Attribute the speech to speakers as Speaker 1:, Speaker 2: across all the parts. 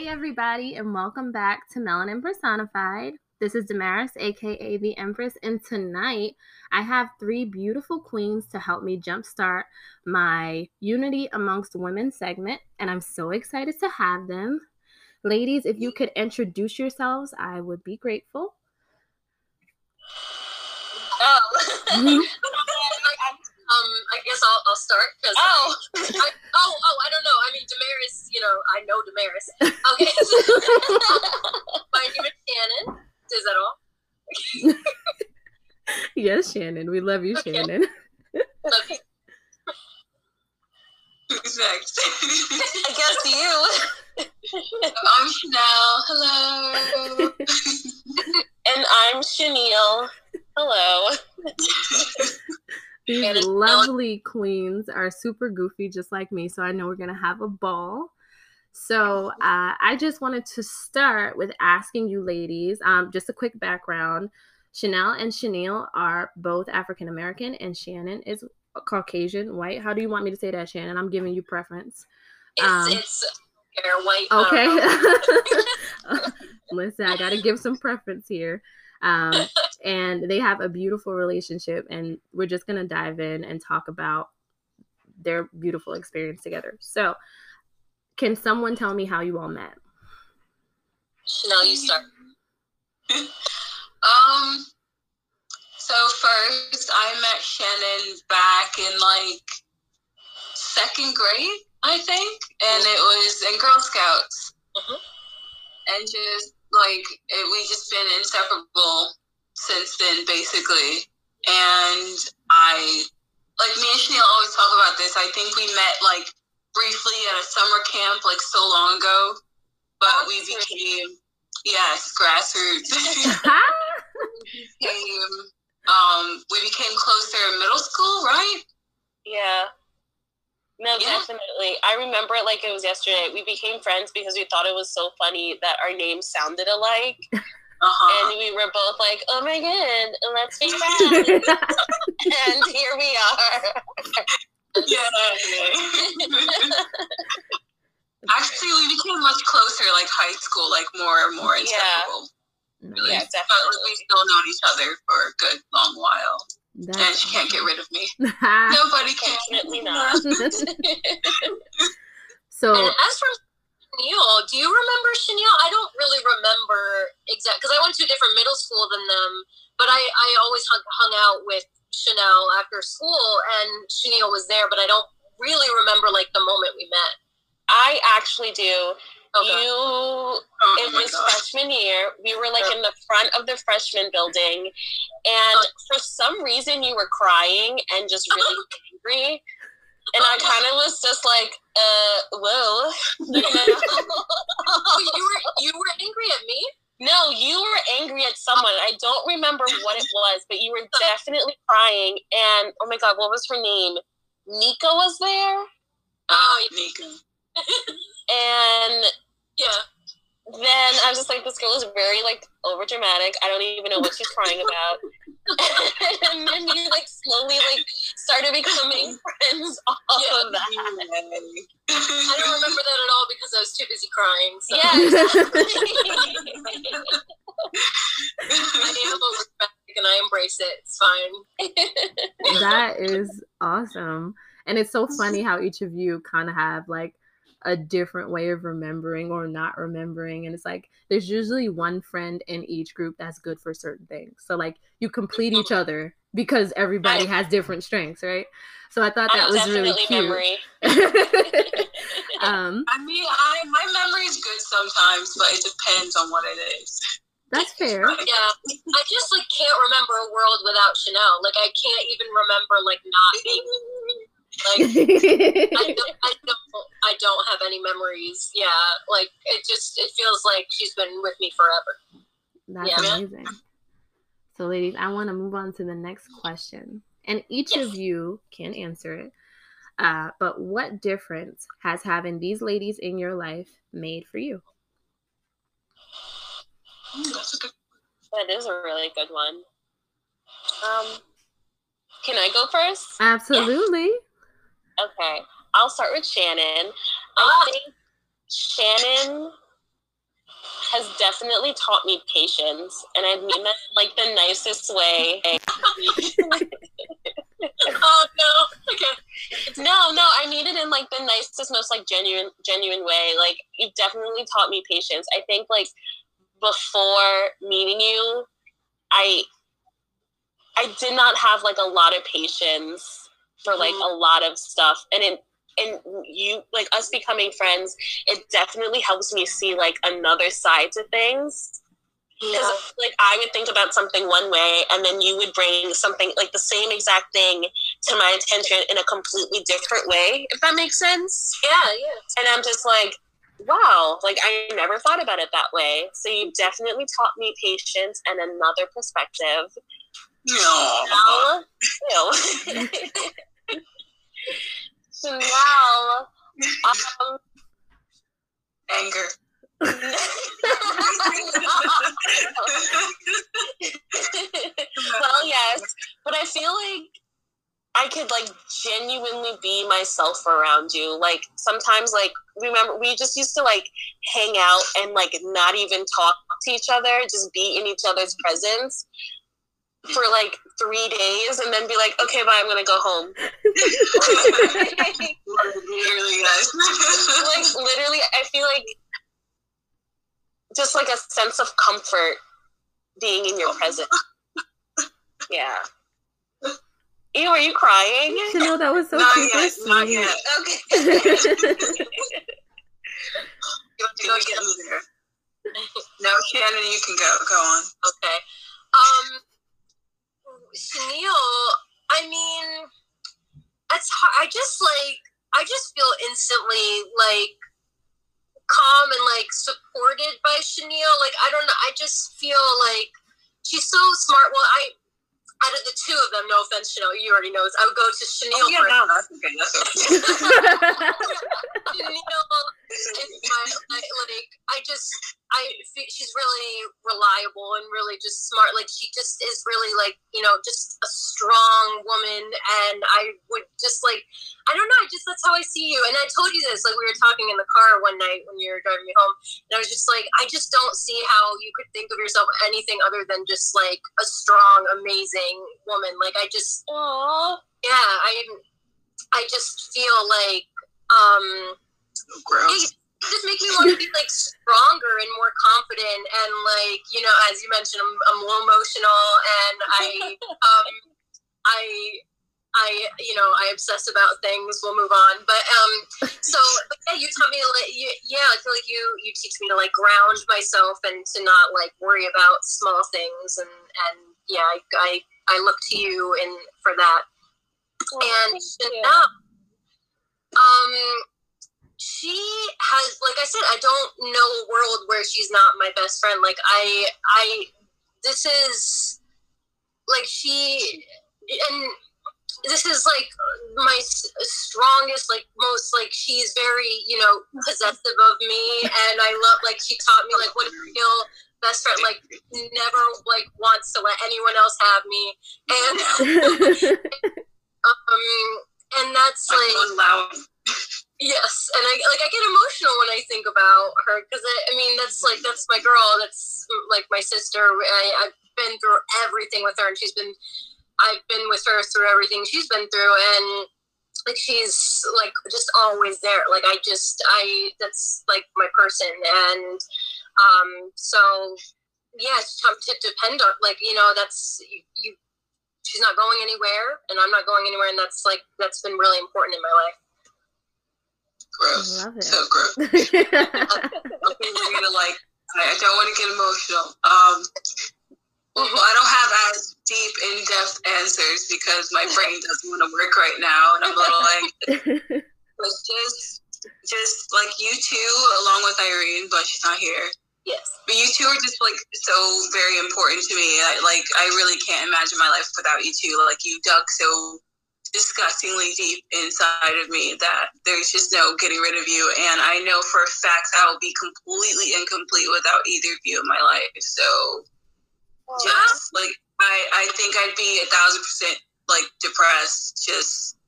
Speaker 1: Hey, everybody, and welcome back to Melanin Personified. This is Damaris, aka the Empress, and tonight I have three beautiful queens to help me jumpstart my Unity Amongst Women segment, and I'm so excited to have them. Ladies, if you could introduce yourselves, I would be grateful.
Speaker 2: Oh. Mm-hmm. Um, I guess I'll, I'll start. Cause oh. I, I, oh, oh, I don't know. I mean, Damaris, you know, I know Damaris. Okay. My name is Shannon. Is that
Speaker 1: all? yes, Shannon. We love you, okay. Shannon. love you.
Speaker 3: Who's next?
Speaker 2: I guess you.
Speaker 3: I'm Chanel. Hello.
Speaker 2: and I'm Chenile. Hello.
Speaker 1: These lovely queens are super goofy, just like me. So I know we're going to have a ball. So uh, I just wanted to start with asking you ladies um, just a quick background. Chanel and Chenile are both African American, and Shannon is Caucasian, white. How do you want me to say that, Shannon? I'm giving you preference.
Speaker 2: It's, um, it's white.
Speaker 1: Okay. Listen, I got to give some preference here. Um, and they have a beautiful relationship, and we're just gonna dive in and talk about their beautiful experience together. So, can someone tell me how you all met?
Speaker 2: Chanel, you start.
Speaker 3: um. So first, I met Shannon back in like second grade, I think, and it was in Girl Scouts, mm-hmm. and just like it, we just been inseparable since then, basically. And I, like me and Chenile always talk about this. I think we met like briefly at a summer camp like so long ago, but we became yes grassroots. became, um, we became closer in middle school, right?
Speaker 2: Yeah. No, yeah. definitely. I remember it like it was yesterday. We became friends because we thought it was so funny that our names sounded alike. Uh-huh. And we were both like, oh my god, let's be friends. and here we are.
Speaker 3: yeah. Actually, we became much closer, like high school, like more and more inseparable. Yeah, really. yeah definitely. But we still known each other for a good long while. That's and she can't get rid of me. Nobody can. Definitely not.
Speaker 1: so,
Speaker 2: and as for Chenile, do you remember Chenile? I don't really remember exact because I went to a different middle school than them, but I, I always hung, hung out with Chanel after school, and Chenile was there, but I don't really remember like the moment we met. I actually do. Okay. You, oh, it was God. freshman year. We were like in the front of the freshman building, and oh. for some reason you were crying and just really angry. And I kind of was just like, uh, whoa. you were you were angry at me? No, you were angry at someone. I don't remember what it was, but you were definitely crying. And oh my god, what was her name? Nika was there.
Speaker 3: Oh, Nika
Speaker 2: and yeah then I was just like, this girl is very like over dramatic. I don't even know what she's crying about. and then we like slowly like started becoming friends off yeah, of that. I don't remember that at all because I was too busy crying. So. Yeah, exactly. I am over dramatic and I embrace it. It's fine.
Speaker 1: that is awesome. And it's so funny how each of you kind of have like a different way of remembering or not remembering and it's like there's usually one friend in each group that's good for certain things. So like you complete each other because everybody has different strengths right? So i thought that I'm was really cute.
Speaker 3: um i mean i my memory is good sometimes but it depends on what it is.
Speaker 1: That's fair.
Speaker 2: Yeah, I just like can't remember a world without Chanel. Like I can't even remember like not being like I, don't, I don't, I don't have any memories. Yeah, like it just it feels like she's been with me forever.
Speaker 1: That's yeah. amazing. So, ladies, I want to move on to the next question, and each yes. of you can answer it. Uh, but what difference has having these ladies in your life made for you?
Speaker 2: That is a really good one. Um, can I go first?
Speaker 1: Absolutely. Yeah.
Speaker 2: Okay, I'll start with Shannon. I ah. think Shannon
Speaker 4: has definitely taught me patience, and I mean that like the nicest way.
Speaker 2: oh no! Okay.
Speaker 4: No, no, I mean it in like the nicest, most like genuine, genuine way. Like you definitely taught me patience. I think like before meeting you, I I did not have like a lot of patience for like mm-hmm. a lot of stuff, and it and you like us becoming friends, it definitely helps me see like another side to things. Because yeah. like I would think about something one way, and then you would bring something like the same exact thing to my attention in a completely different way. If that makes sense.
Speaker 2: Yeah, yeah.
Speaker 4: And I'm just like, wow, like I never thought about it that way. So you definitely taught me patience and another perspective.
Speaker 3: No.
Speaker 4: no. Wow. Um,
Speaker 3: Anger.
Speaker 4: well, yes, but I feel like I could like genuinely be myself around you. Like sometimes, like remember, we just used to like hang out and like not even talk to each other, just be in each other's presence for like three days and then be like, okay, bye, I'm gonna go home.
Speaker 3: literally, guys.
Speaker 4: like literally, I feel like just like a sense of comfort being in your presence. Yeah. Ew, are you crying?
Speaker 1: No, that was so
Speaker 3: not
Speaker 1: super
Speaker 3: yet. Not yet.
Speaker 4: Okay.
Speaker 3: Go get me there. No, Shannon, you can go. Go on.
Speaker 2: Okay. Um, Chanel, I mean, it's hard. I just like, I just feel instantly like calm and like supported by Chanel. Like, I don't know. I just feel like she's so smart. Well, I, out of the two of them, no offense, Chanel, you already know this. I would go to Chanel.
Speaker 3: Oh, yeah, no, that's okay. That's okay.
Speaker 2: Chanel is my, like, I just, I she's really reliable and really just smart. Like she just is really like you know just a strong woman, and I would just like I don't know. I just that's how I see you. And I told you this like we were talking in the car one night when you were driving me home, and I was just like I just don't see how you could think of yourself anything other than just like a strong, amazing woman. Like I just,
Speaker 4: oh
Speaker 2: yeah, I I just feel like um.
Speaker 3: Gross
Speaker 2: just make me want to be like stronger and more confident and like you know as you mentioned i'm, I'm a little emotional and i um i i you know i obsess about things. We'll move on. But um so but yeah you taught me to like you, yeah i feel like you you teach me to like ground myself and to not like worry about small things and and yeah i i, I look to you in for that.
Speaker 4: Oh,
Speaker 2: and now um she has like i said i don't know a world where she's not my best friend like i i this is like she and this is like my strongest like most like she's very you know possessive of me and i love like she taught me like what a real best friend like never like wants to let anyone else have me and um and that's like
Speaker 3: going loud.
Speaker 2: Yes, and I like I get emotional when I think about her because I, I mean that's like that's my girl. That's like my sister. I, I've been through everything with her, and she's been. I've been with her through everything she's been through, and like she's like just always there. Like I just I that's like my person, and um so yeah, to depend on. Like you know that's you, you. She's not going anywhere, and I'm not going anywhere, and that's like that's been really important in my life.
Speaker 3: Gross.
Speaker 1: Love it.
Speaker 3: So gross. Okay, we're gonna like. I I don't want to get emotional. Um, well, I don't have as deep, in-depth answers because my brain doesn't want to work right now, and I'm a little like, but just, just like you two, along with Irene, but she's not here.
Speaker 2: Yes.
Speaker 3: But you two are just like so very important to me. I, like I really can't imagine my life without you two. Like you dug so disgustingly deep inside of me that there's just no getting rid of you. And I know for a fact I will be completely incomplete without either of you in my life. So just like I, I think I'd be a thousand percent like depressed. Just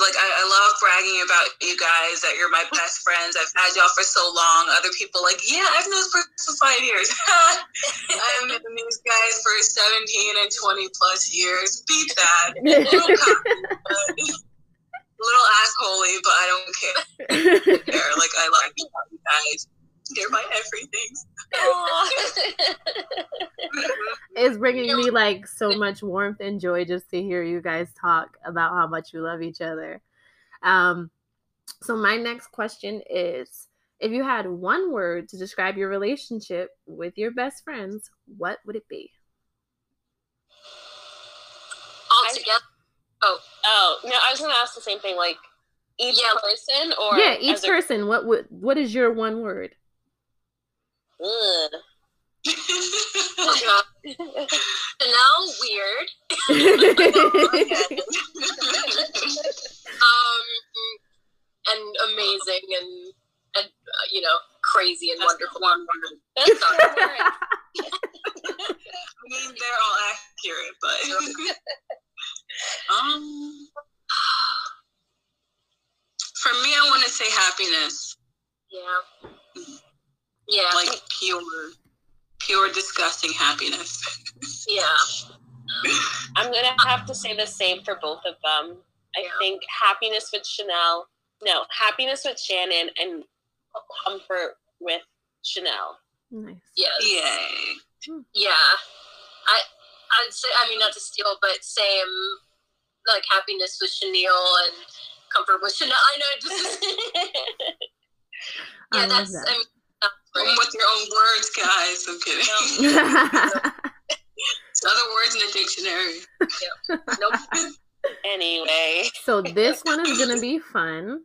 Speaker 3: like I, I love bragging about you guys that you're my best friends. I've had y'all for so long. Other people like, yeah, I've known this person for five years. I've known these guys for 17 and 20 plus years. Beat that. little, little assholey, but I don't care. like I love you guys. They're my everything.
Speaker 1: it's bringing me like so much warmth and joy just to hear you guys talk about how much you love each other. Um, so my next question is if you had one word to describe your relationship with your best friends, what would it be?
Speaker 2: All together. Oh.
Speaker 4: Oh, no, I was gonna ask the same thing, like each yeah. person or
Speaker 1: Yeah, each person. A... What would what is your one word?
Speaker 2: Ugh. Chanel, weird. um, and amazing and and uh, you know crazy and That's wonderful. That's
Speaker 3: I mean, they're all accurate, but um, for me, I want to say happiness.
Speaker 2: Yeah. Yeah.
Speaker 3: Like pure, pure disgusting happiness.
Speaker 2: yeah.
Speaker 4: I'm gonna have to say the same for both of them. I yeah. think happiness with Chanel, no, happiness with Shannon, and comfort with Chanel.
Speaker 1: Nice.
Speaker 2: Yes.
Speaker 3: Yay. Hmm.
Speaker 2: Yeah. I I'd say I mean not to steal, but same like happiness with Chanel and comfort with Chanel. I know just Yeah, that's that. I mean
Speaker 3: Right. with your own words, guys. I'm kidding. other words in the dictionary.
Speaker 2: Yep. Nope.
Speaker 4: anyway.
Speaker 1: So this one is gonna be fun.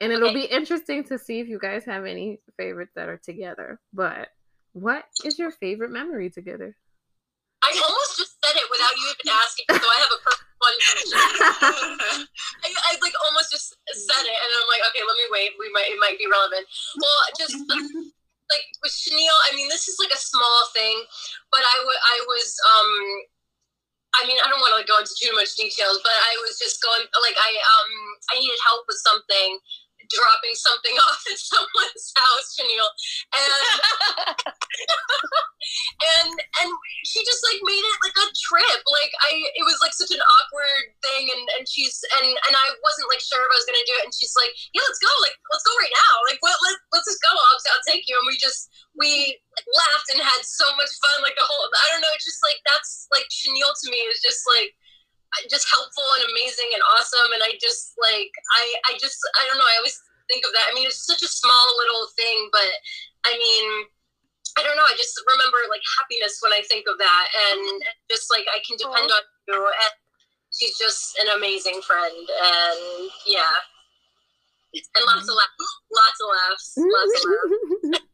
Speaker 1: And it'll okay. be interesting to see if you guys have any favorites that are together. But what is your favorite memory together?
Speaker 2: I almost just said it without you even asking, so I have a perfect one. I, I like almost just said it, and I'm like, okay, let me wait. We might it might be relevant. Well, just like with Chanel, I mean, this is like a small thing, but I, w- I was, um, I mean, I don't want to go into too much details, but I was just going, like, I, um, I needed help with something, dropping something off at someone's house, Chanel, and and and she just like made it like a trip. Like I, it was like such an awkward thing, and and she's and and I wasn't like sure if I was gonna do it, and she's like, yeah, let's go, like let's go right now, like let, let let's just go. I'll, I'll take you, and we just we laughed and had so much fun. Like the whole, I don't know, it's just like that's like Chanel to me is just like just helpful and amazing and awesome. And I just like I I just I don't know. I always think of that. I mean, it's such a small little thing, but I mean. I don't know. I just remember like happiness when I think of that, and just like I can depend on you. And she's just an amazing friend, and yeah, and lots of mm-hmm. laughs, lots of laughs, lots of laughs.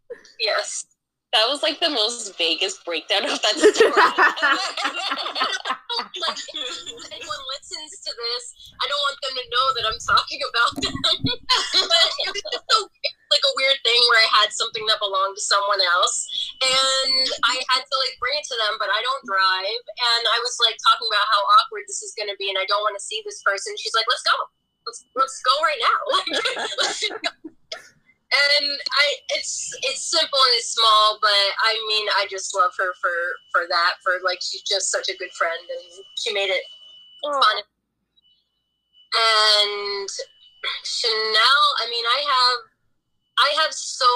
Speaker 2: yes.
Speaker 4: That was like the most Vegas breakdown of that story. like,
Speaker 2: if anyone listens to this, I don't want them to know that I'm talking about them. but it was so, like a weird thing where I had something that belonged to someone else, and I had to like bring it to them. But I don't drive, and I was like talking about how awkward this is going to be, and I don't want to see this person. She's like, "Let's go, let's let's go right now." I it's it's simple and it's small, but I mean I just love her for for that for like she's just such a good friend and she made it Aww. fun. And Chanel, I mean I have I have so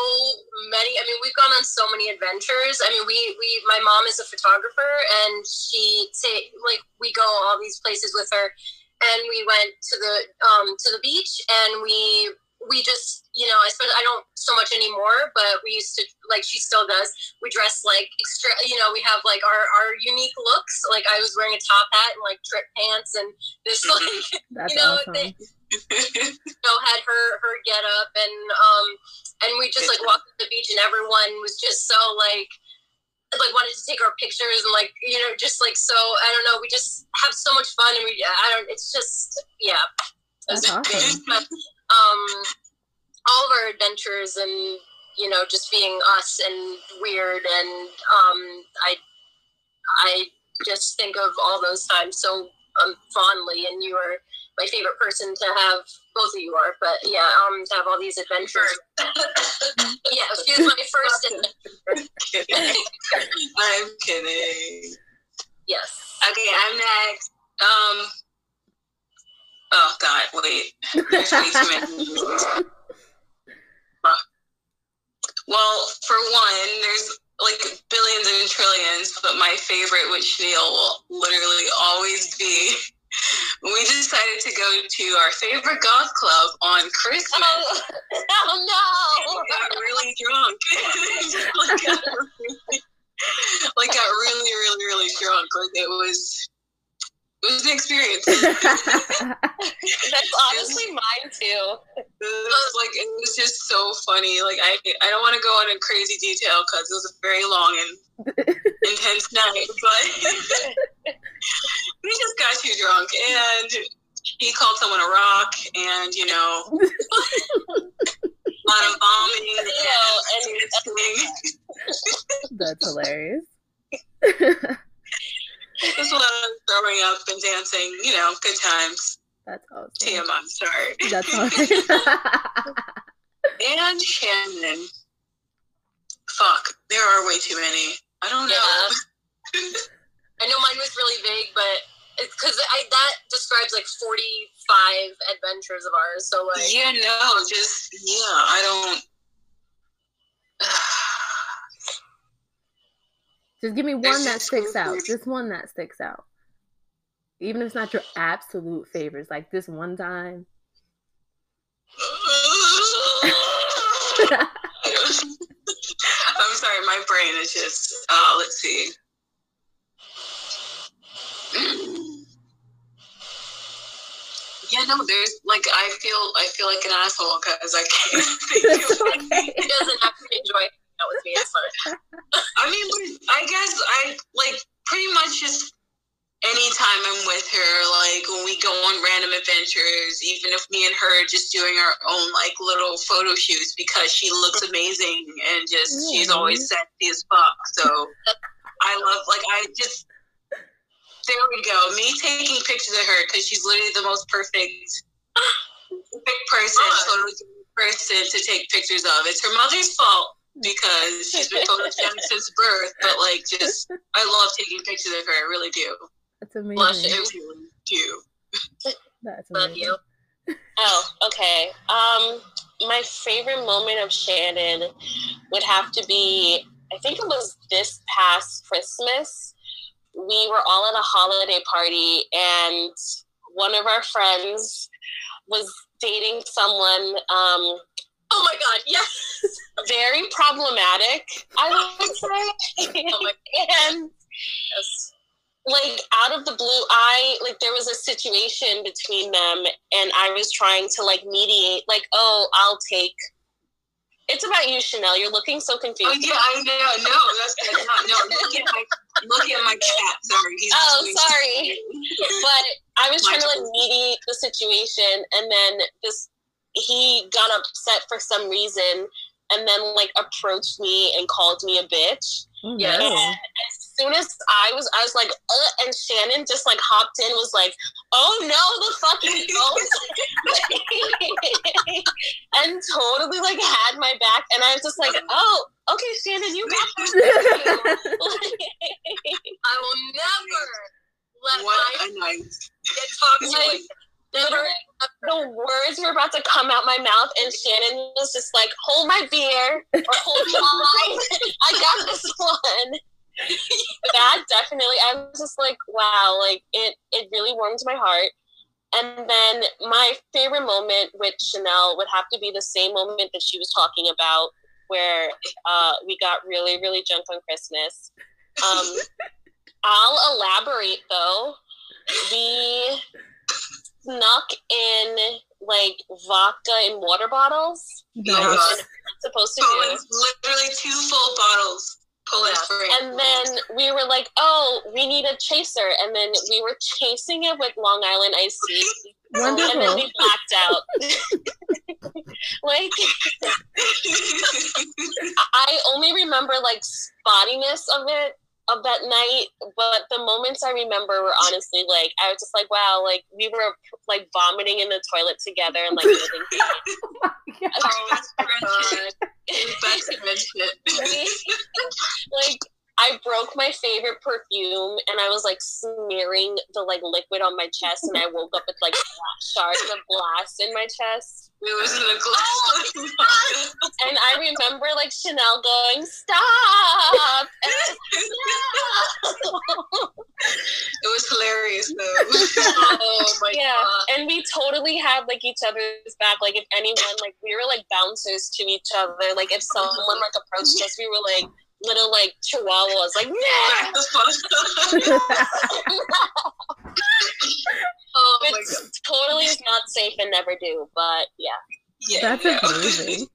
Speaker 2: many. I mean, we've gone on so many adventures. I mean, we we my mom is a photographer, and she say like we go all these places with her, and we went to the um to the beach, and we we just, you know, I suppose I don't so much anymore, but we used to like she still does. We dress like extra, you know, we have like our our unique looks. Like I was wearing a top hat and like trip pants and this like you know, awesome. they, know, had her her get up and um and we just like walked to the beach and everyone was just so like like wanted to take our pictures and like you know just like so I don't know we just have so much fun and we I don't it's just yeah
Speaker 1: that's awesome.
Speaker 2: Um, all of our adventures and you know just being us and weird and um, I I just think of all those times so um, fondly and you are my favorite person to have. Both of you are, but yeah, um, to have all these adventures. yeah, she was my first. adventure.
Speaker 3: kidding. I'm kidding.
Speaker 2: yes.
Speaker 3: Okay, I'm next. Um. Oh God, wait. There's way too many reasons. Fuck. Well, for one, there's like billions and trillions, but my favorite with Chanel will literally always be we decided to go to our favorite golf club on Christmas.
Speaker 4: Oh, oh
Speaker 3: We got really drunk. like, got really, like got really, really, really drunk. Like it was it was an experience.
Speaker 4: That's honestly mine too.
Speaker 3: It was like it was just so funny. Like I, I don't want to go into crazy detail because it was a very long and intense night. But we just got too drunk, and he called someone a rock, and you know, a lot of vomiting and,
Speaker 4: and-.
Speaker 1: That's hilarious.
Speaker 3: Just a lot of throwing up and dancing. You know, good times.
Speaker 1: That's awesome.
Speaker 3: TMI. Sorry.
Speaker 1: That's hilarious.
Speaker 3: And Shannon. Fuck, there are way too many. I don't know.
Speaker 2: I know mine was really vague, but it's because I that describes like forty five adventures of ours. So like,
Speaker 3: Yeah, no, just yeah, I don't.
Speaker 1: Just give me one that sticks out. Just one that sticks out. Even if it's not your absolute favorites, like this one time.
Speaker 3: I'm sorry, my brain is just. Uh, let's see. Yeah, no, there's like I feel I feel like an asshole because I can't think of
Speaker 1: okay.
Speaker 2: he doesn't have to enjoy out with me.
Speaker 3: I mean, I guess I like pretty much just anytime I'm with her, like when we go on random adventures, even if me and her are just doing our own like little photo shoots because she looks amazing and just she's always sexy as fuck. So I love like I just there we go. Me taking pictures of her because she's literally the most perfect perfect person, person to take pictures of. It's her mother's fault because she's been photogenic since birth, but like just I love taking pictures of her. I really do.
Speaker 1: That's amazing.
Speaker 2: Blush
Speaker 3: really do.
Speaker 1: That's
Speaker 2: Love you.
Speaker 4: Oh, okay. Um, my favorite moment of Shannon would have to be I think it was this past Christmas. We were all at a holiday party and one of our friends was dating someone um,
Speaker 2: Oh my god, yes.
Speaker 4: Very problematic, I would say.
Speaker 2: Oh
Speaker 4: and like out of the blue i like there was a situation between them and i was trying to like mediate like oh i'll take it's about you chanel you're looking so
Speaker 3: Oh
Speaker 4: confused
Speaker 3: yeah, I know. No, that's good. No, look at my look at my cat. Sorry, he's
Speaker 4: Oh, sorry. but i was trying to like mediate the situation and then this he got upset for some reason and then like approached me and called me a bitch
Speaker 1: Oh,
Speaker 2: Yeah.
Speaker 1: no.
Speaker 4: as soon as I was, I was like, uh, and Shannon just like hopped in, was like, oh no, the fucking ghost, and totally like had my back, and I was just like, oh, okay, Shannon, you got this.
Speaker 2: I will never let
Speaker 3: What
Speaker 2: my
Speaker 3: a nice.
Speaker 2: get talked to.
Speaker 4: Like,
Speaker 2: Never.
Speaker 4: the words were about to come out my mouth, and Shannon was just like, hold my beer or hold mine. I got this one. that definitely, I was just like, wow, like it, it really warmed my heart. And then my favorite moment with Chanel would have to be the same moment that she was talking about, where uh, we got really, really drunk on Christmas. Um, I'll elaborate though. We snuck in like vodka in water bottles.
Speaker 3: Oh,
Speaker 1: Nice.
Speaker 4: Supposed to do.
Speaker 3: Literally two full bottles. Poland spring.
Speaker 4: And then we were like, oh, we need a chaser. And then we were chasing it with Long Island iced tea. Wonderful. And then we blacked out. like, I only remember like spottiness of it of that night, but the moments I remember were honestly like I was just like, wow, like we were like vomiting in the toilet together and like living
Speaker 3: oh, oh
Speaker 4: like I broke my favorite perfume and I was like smearing the like liquid on my chest and I woke up with like shards of glass in my chest.
Speaker 3: It was in the glass.
Speaker 4: Oh and I remember like Chanel going, Stop!
Speaker 3: it was hilarious though.
Speaker 2: oh my
Speaker 4: yeah.
Speaker 2: god.
Speaker 4: And we totally had like each other's back. Like if anyone like we were like bouncers to each other. Like if someone like approached us, we were like little like chihuahuas, like yeah.
Speaker 2: Oh my god.
Speaker 4: totally not safe and never do. But yeah,
Speaker 3: Yeah,
Speaker 1: That's
Speaker 3: no.
Speaker 1: amazing.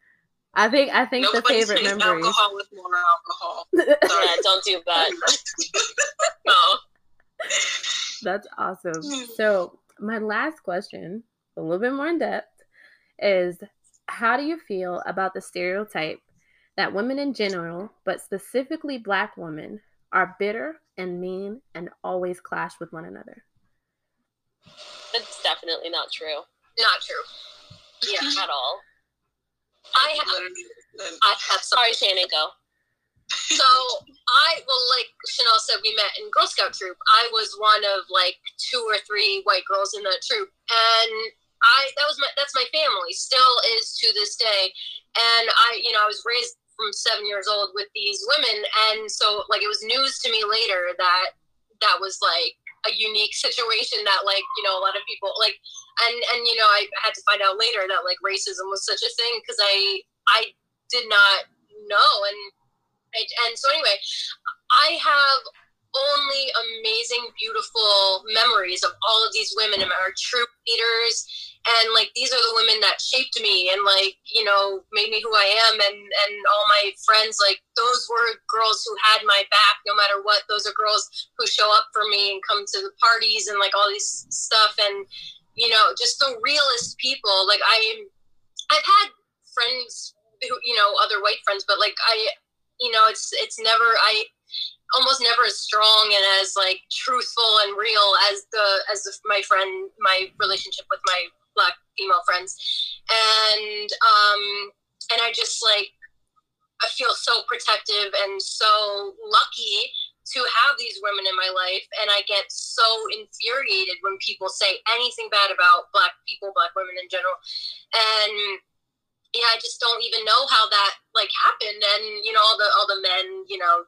Speaker 1: I think I think the favorite
Speaker 3: takes
Speaker 1: memories.
Speaker 3: alcohol with more alcohol.
Speaker 4: yeah, don't do that.
Speaker 3: no.
Speaker 1: That's awesome. Hmm. So, my last question, a little bit more in depth, is how do you feel about the stereotype that women in general, but specifically black women, are bitter and mean and always clash with one another?
Speaker 4: That's definitely not true
Speaker 2: Not true. Yeah.
Speaker 4: at all.
Speaker 2: I have I have
Speaker 4: Sorry, Shannon, go.
Speaker 2: So I well, like Chanel said, we met in Girl Scout troop. I was one of like two or three white girls in that troop, and I that was my that's my family. Still is to this day, and I you know I was raised from seven years old with these women, and so like it was news to me later that that was like a unique situation that like you know a lot of people like and and you know I had to find out later that like racism was such a thing because I I did not know and and, and so anyway, I have only amazing, beautiful memories of all of these women and our troop leaders. And like these are the women that shaped me and like, you know, made me who I am and and all my friends, like those were girls who had my back no matter what. Those are girls who show up for me and come to the parties and like all this stuff and you know, just the realest people. Like I I've had friends who, you know, other white friends, but like I you know it's it's never i almost never as strong and as like truthful and real as the as the, my friend my relationship with my black female friends. And um and i just like i feel so protective and so lucky to have these women in my life. And i get so infuriated when people say anything bad about black people black women in general. And yeah, I just don't even know how that like happened, and you know all the all the men, you know,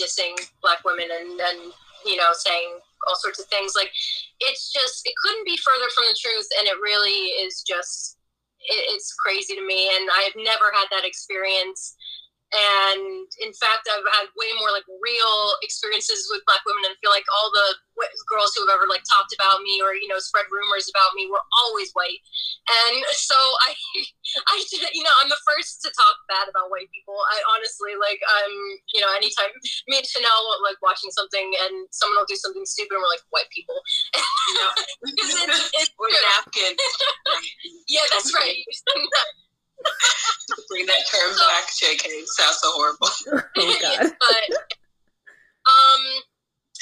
Speaker 2: dissing black women and and you know saying all sorts of things. Like it's just it couldn't be further from the truth, and it really is just it, it's crazy to me, and I've never had that experience. And in fact, I've had way more like real experiences with black women, and I feel like all the w- girls who have ever like talked about me or you know spread rumors about me were always white. And so I, I you know I'm the first to talk bad about white people. I honestly like I'm you know anytime me and Chanel like watching something and someone will do something stupid and we're like white people. Because it's, it's
Speaker 3: Or
Speaker 2: yeah, that's right.
Speaker 3: Bring that term back, JK. It sounds so horrible.
Speaker 1: Oh god.
Speaker 2: but um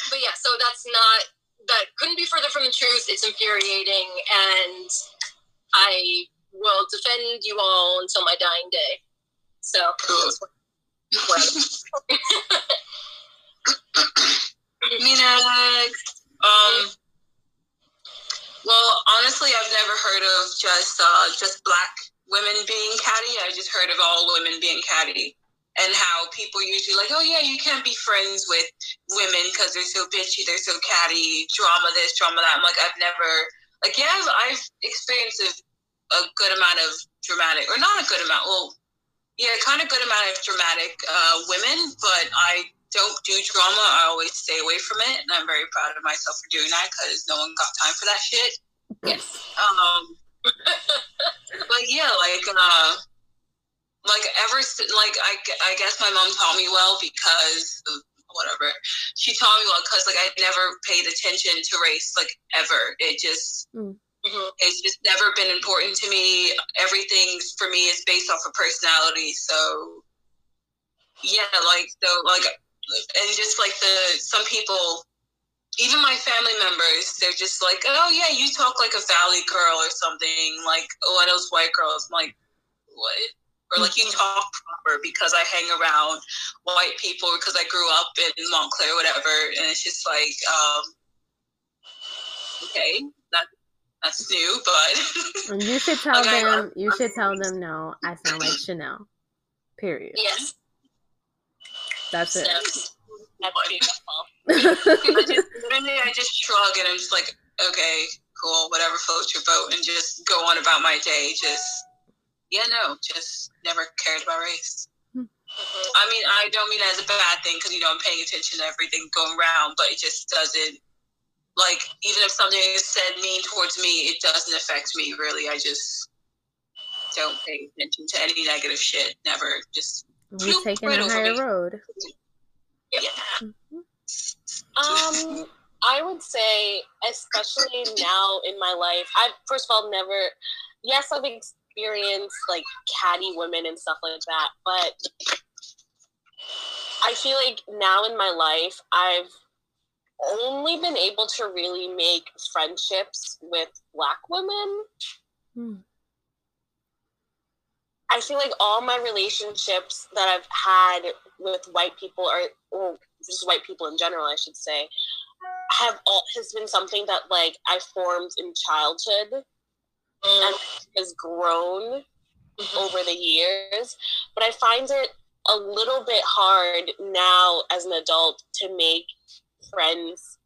Speaker 2: but yeah so that's not that couldn't be further from the truth it's infuriating and i will defend you all until my dying day so
Speaker 3: Cool.
Speaker 2: that's what-
Speaker 3: Me next. Um. Well, honestly, I've never heard of just uh, just black women being catty. I just heard of all women being catty, and how people usually like, oh yeah, you can't be friends with women because they're so bitchy, they're so catty, drama this, drama that. I'm like, I've never like, yeah, I've, I've experienced a, a good amount of dramatic, or not a good amount. Well, yeah, kind of good amount of dramatic uh, women, but I don't do drama. I always stay away from it, and I'm very proud of myself for doing that because no one got time for that shit.
Speaker 2: yes
Speaker 3: Um, but yeah, like, uh, like ever since, like I, I guess my mom taught me well because of whatever she taught me well because like I never paid attention to race like ever. It just
Speaker 2: Mhm.
Speaker 3: it's just never been important to me. Everything for me is based off of personality. So yeah, like so like and just like the some people even my family members, they're just like, oh yeah, you talk like a valley girl or something, like one of those white girls. I'm like, what? Or like you talk proper because I hang around white people because I grew up in Montclair, whatever. And it's just like, um, okay, that that's new, but
Speaker 1: you should tell okay, them. You should tell them no. I sound like Chanel. Period.
Speaker 2: Yes.
Speaker 1: That's it.
Speaker 2: That's beautiful.
Speaker 3: I just literally I just shrug and I'm just like, okay, cool, whatever floats your boat, and just go on about my day. Just yeah, no, just never cared about race. Mm-hmm. I mean, I don't mean that as a bad thing because you know I'm paying attention to everything going around, but it just doesn't. Like even if something is said mean towards me, it doesn't affect me really. I just don't pay attention to any negative shit. Never. Just
Speaker 1: we taking a higher road.
Speaker 2: Yeah.
Speaker 4: Um, I would say, especially now in my life, I've first of all never. Yes, I've experienced like catty women and stuff like that, but I feel like now in my life, I've only been able to really make friendships with black women. Hmm. I feel like all my relationships that I've had with white people are, or just white people in general, I should say, have all has been something that like I formed in childhood mm. and has grown mm-hmm. over the years. But I find it a little bit hard now as an adult to make friends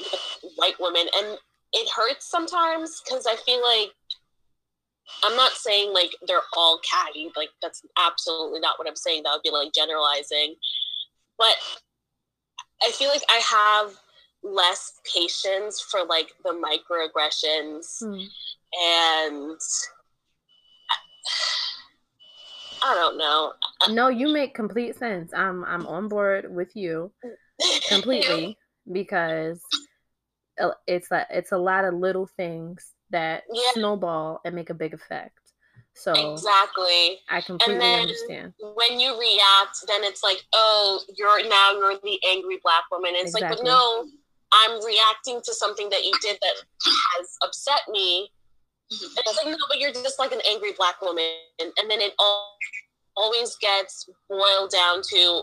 Speaker 4: with white women, and it hurts sometimes because I feel like I'm not saying like they're all catty, like that's absolutely not what I'm saying. That would be like generalizing. But I feel like I have less patience for like the microaggressions mm. and I don't know.
Speaker 1: No, you make complete sense. I'm I'm on board with you completely because it's a it's a lot of little things that yeah. snowball and make a big effect. So
Speaker 4: exactly,
Speaker 1: I completely understand.
Speaker 4: When you react, then it's like, oh, you're now you're the angry black woman. And it's exactly. like, but no, I'm reacting to something that you did that has upset me. And it's like, no, but you're just like an angry black woman. And, and then it all always gets boiled down to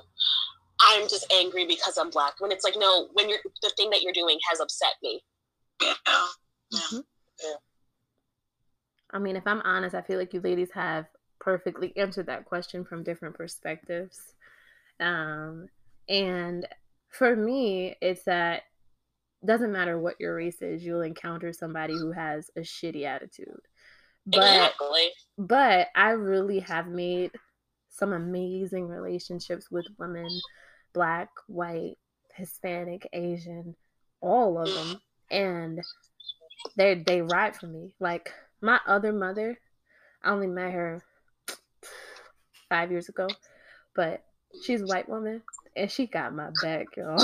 Speaker 4: I'm just angry because I'm black. When it's like, no, when you're the thing that you're doing has upset me.
Speaker 3: Yeah. yeah. Mm-hmm. Yeah.
Speaker 1: I mean, if I'm honest, I feel like you ladies have perfectly answered that question from different perspectives. Um, and for me, it's that doesn't matter what your race is, you'll encounter somebody who has a shitty attitude. But exactly. but I really have made some amazing relationships with women, black, white, Hispanic, Asian, all of them. And they they ride for me. Like my other mother, I only met her five years ago, but she's a white woman and she got my back, y'all.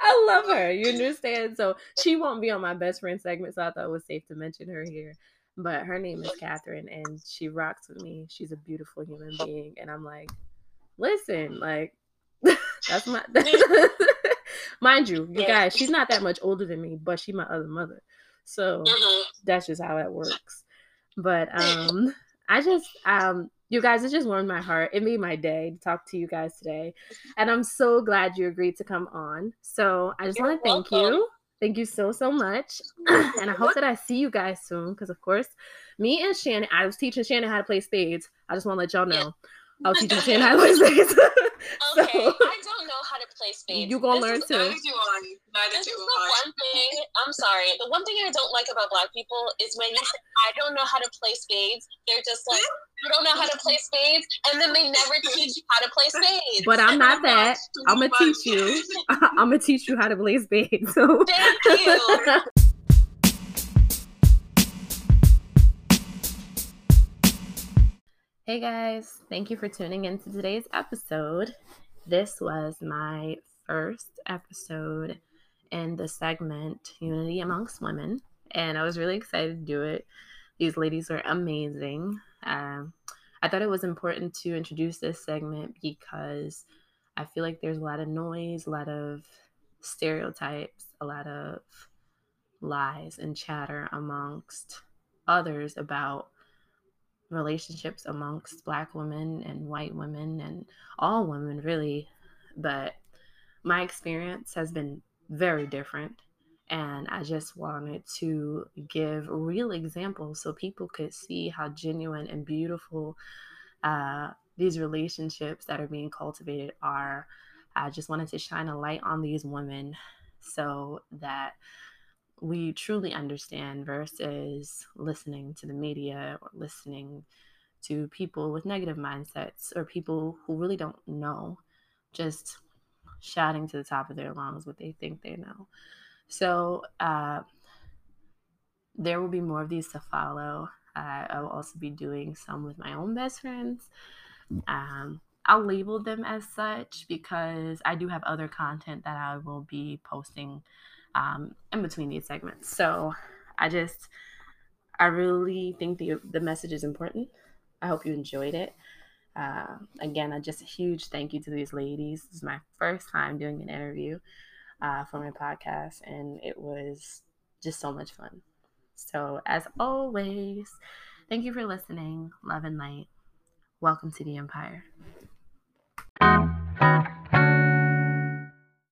Speaker 1: I love her. You understand? So she won't be on my best friend segment, so I thought it was safe to mention her here. But her name is Catherine, and she rocks with me. She's a beautiful human being, and I'm like, listen, like that's my. Mind you, you guys, she's not that much older than me, but she's my other mother. So mm-hmm. that's just how that works. But um I just um you guys, it just warmed my heart. It made my day to talk to you guys today. And I'm so glad you agreed to come on. So I just want to thank you. Thank you so, so much. and I hope that I see you guys soon because, of course, me and Shannon, I was teaching Shannon how to play spades. I just want to let y'all know. I was teaching Shannon how to play spades.
Speaker 4: okay, so, I don't know how to play spades.
Speaker 1: You gonna this learn is, too.
Speaker 3: Neither do I. Neither
Speaker 4: this
Speaker 3: do
Speaker 4: is the I. one thing. I'm sorry. The one thing I don't like about black people is when you say, "I don't know how to play spades." They're just like, "You don't know how to play spades," and then they never teach you how to play spades.
Speaker 1: But I'm not that. I'm gonna teach you. I'm gonna teach you how to play spades. So
Speaker 4: thank you.
Speaker 1: Hey guys, thank you for tuning in to today's episode. This was my first episode in the segment Unity Amongst Women, and I was really excited to do it. These ladies were amazing. Um, I I thought it was important to introduce this segment because I feel like there's a lot of noise, a lot of stereotypes, a lot of lies and chatter amongst others about relationships amongst black women and white women and all women really but my experience has been very different and i just wanted to give real examples so people could see how genuine and beautiful uh, these relationships that are being cultivated are. I just wanted to shine a light on these women so that we truly understand versus listening to the media or listening to people with negative mindsets or people who really don't know, just shouting to the top of their lungs what they think they know. So, uh, there will be more of these to follow. Uh, I will also be doing some with my own best friends. Um, I'll label them as such because I do have other content that I will be posting um, in between these segments. So I just, I really think the, the message is important. I hope you enjoyed it. Uh, again, uh, just a huge thank you to these ladies. This is my first time doing an interview uh, for my podcast, and it was just so much fun. So, as always, thank you for listening. Love and light. Welcome to the Empire.